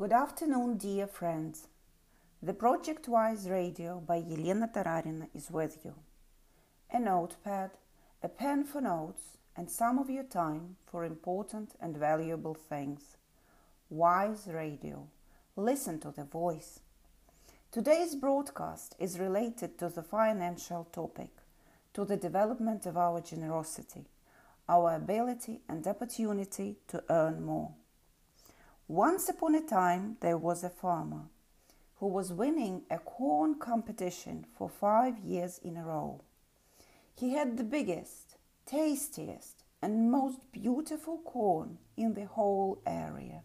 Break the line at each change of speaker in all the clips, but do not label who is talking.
Good afternoon, dear friends. The Project Wise Radio by Yelena Tararina is with you. A notepad, a pen for notes, and some of your time for important and valuable things. Wise Radio. Listen to the voice. Today's broadcast is related to the financial topic, to the development of our generosity, our ability and opportunity to earn more. Once upon a time, there was a farmer who was winning a corn competition for five years in a row. He had the biggest, tastiest, and most beautiful corn in the whole area.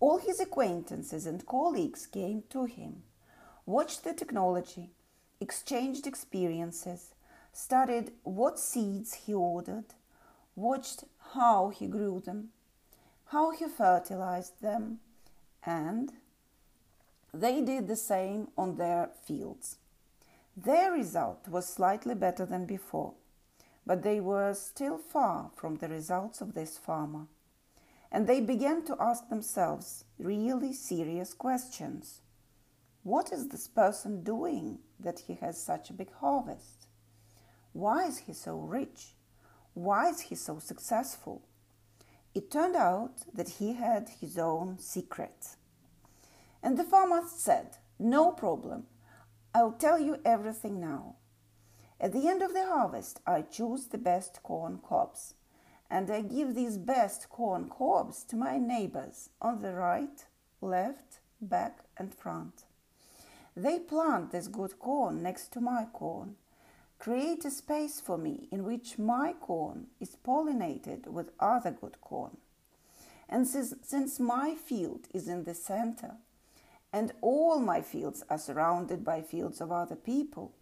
All his acquaintances and colleagues came to him, watched the technology, exchanged experiences, studied what seeds he ordered, watched how he grew them, how he fertilized them, and they did the same on their fields. Their result was slightly better than before, but they were still far from the results of this farmer. And they began to ask themselves really serious questions. What is this person doing that he has such a big harvest? Why is he so rich? Why is he so successful? It turned out that he had his own secret. And the farmer said, No problem, I'll tell you everything now. At the end of the harvest, I choose the best corn cobs, and I give these best corn cobs to my neighbors on the right, left, back, and front. They plant this good corn next to my corn, Create a space for me in which my corn is pollinated with other good corn. And since, since my field is in the center, and all my fields are surrounded by fields of other people,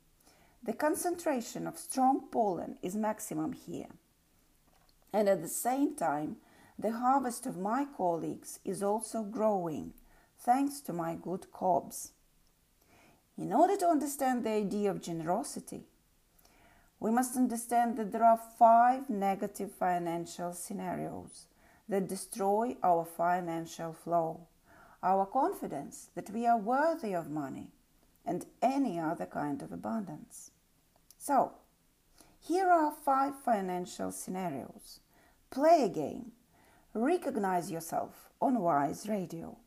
the concentration of strong pollen is maximum here. And at the same time, the harvest of my colleagues is also growing, thanks to my good cobs. In order to understand the idea of generosity, we must understand that there are five negative financial scenarios that destroy our financial flow, our confidence that we are worthy of money, and any other kind of abundance. So, here are five financial scenarios. Play a game. Recognize yourself on Wise Radio.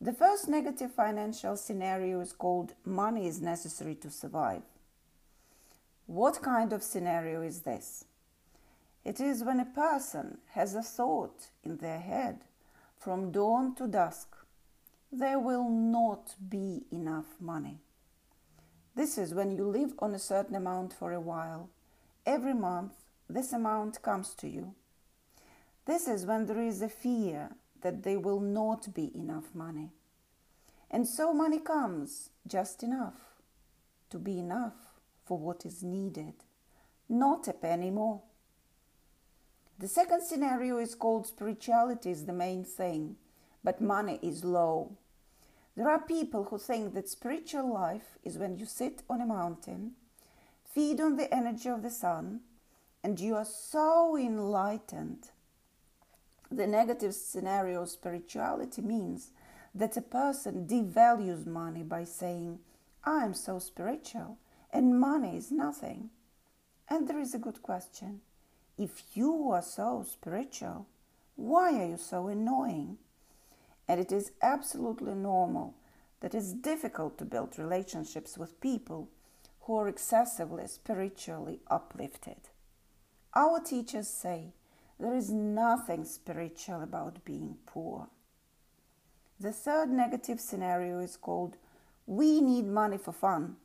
The first negative financial scenario is called Money is necessary to survive. What kind of scenario is this? It is when a person has a thought in their head from dawn to dusk, there will not be enough money. This is when you live on a certain amount for a while. Every month, this amount comes to you. This is when there is a fear that there will not be enough money. And so money comes just enough to be enough for what is needed, not a penny more. The second scenario is called spirituality is the main thing, but money is low. There are people who think that spiritual life is when you sit on a mountain, feed on the energy of the sun, and you are so enlightened. The negative scenario of spirituality means that a person devalues money by saying, I am so spiritual and money is nothing. And there is a good question. If you are so spiritual, why are you so annoying? And it is absolutely normal that it's difficult to build relationships with people who are excessively spiritually uplifted. Our teachers say there is nothing spiritual about being poor. The third negative scenario is called We need money for fun.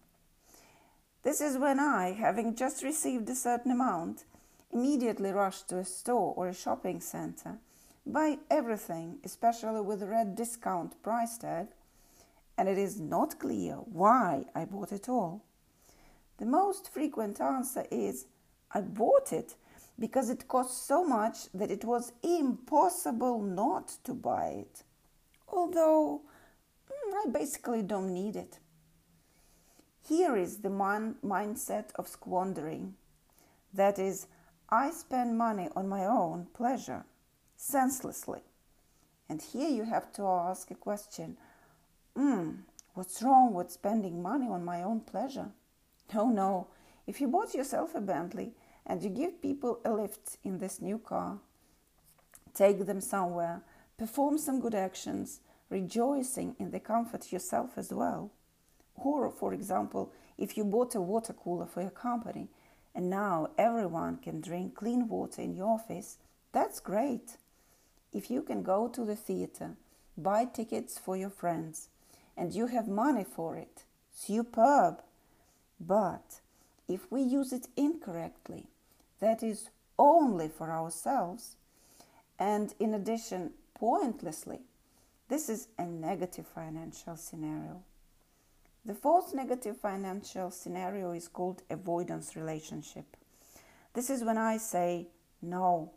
This is when I, having just received a certain amount, immediately rush to a store or a shopping center, buy everything, especially with a red discount price tag, and it is not clear why I bought it all. The most frequent answer is I bought it because it cost so much that it was impossible not to buy it. Although mm, I basically don't need it. Here is the man- mindset of squandering. That is, I spend money on my own pleasure, senselessly. And here you have to ask a question Hmm, what's wrong with spending money on my own pleasure? No, no. If you bought yourself a Bentley and you give people a lift in this new car, take them somewhere, perform some good actions, rejoicing in the comfort yourself as well. Or, for example, if you bought a water cooler for your company and now everyone can drink clean water in your office, that's great. If you can go to the theater, buy tickets for your friends, and you have money for it, superb. But if we use it incorrectly, that is only for ourselves, and in addition, pointlessly, this is a negative financial scenario. The fourth negative financial scenario is called avoidance relationship. This is when I say, no,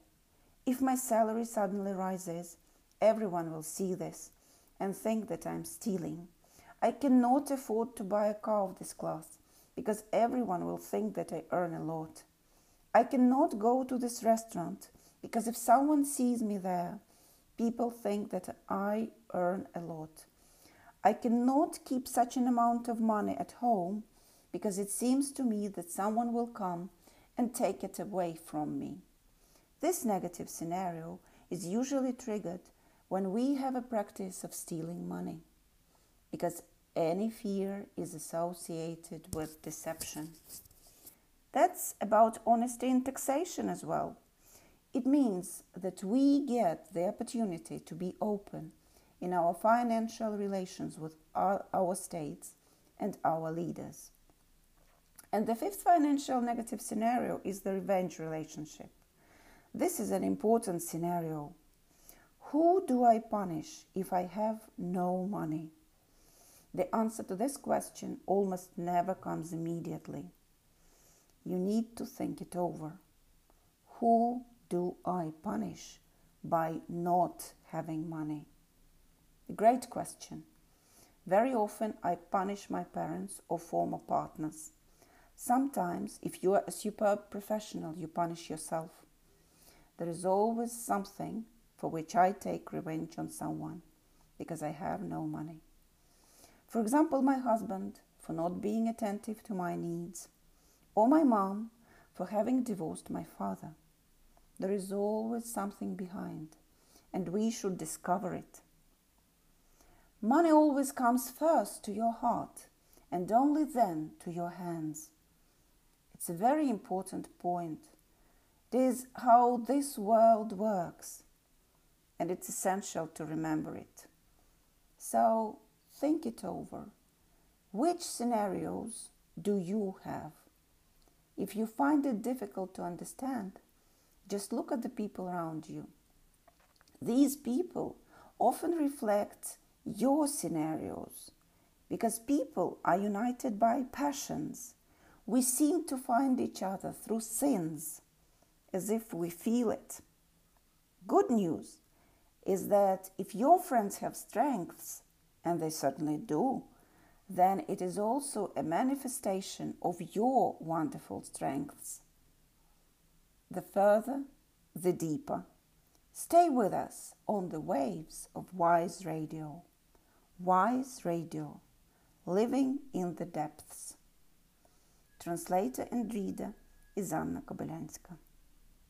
if my salary suddenly rises, everyone will see this and think that I'm stealing. I cannot afford to buy a car of this class because everyone will think that I earn a lot. I cannot go to this restaurant because if someone sees me there, people think that I earn a lot. I cannot keep such an amount of money at home because it seems to me that someone will come and take it away from me. This negative scenario is usually triggered when we have a practice of stealing money because any fear is associated with deception. That's about honesty in taxation as well. It means that we get the opportunity to be open in our financial relations with our, our states and our leaders. And the fifth financial negative scenario is the revenge relationship. This is an important scenario. Who do I punish if I have no money? The answer to this question almost never comes immediately. You need to think it over. Who do I punish by not having money? Great question. Very often I punish my parents or former partners. Sometimes, if you are a superb professional, you punish yourself. There is always something for which I take revenge on someone because I have no money. For example, my husband for not being attentive to my needs, or my mom for having divorced my father. There is always something behind, and we should discover it. Money always comes first to your heart and only then to your hands. It's a very important point. It is how this world works, and it's essential to remember it. So think it over. Which scenarios do you have? If you find it difficult to understand, just look at the people around you. These people often reflect your scenarios because people are united by passions. We seem to find each other through sins as if we feel it. Good news is that if your friends have strengths, and they certainly do, then it is also a manifestation of your wonderful strengths. The further, the deeper. Stay with us on the waves of Wise Radio. Wise Radio, Living in the Depths. Translator and reader is Anna.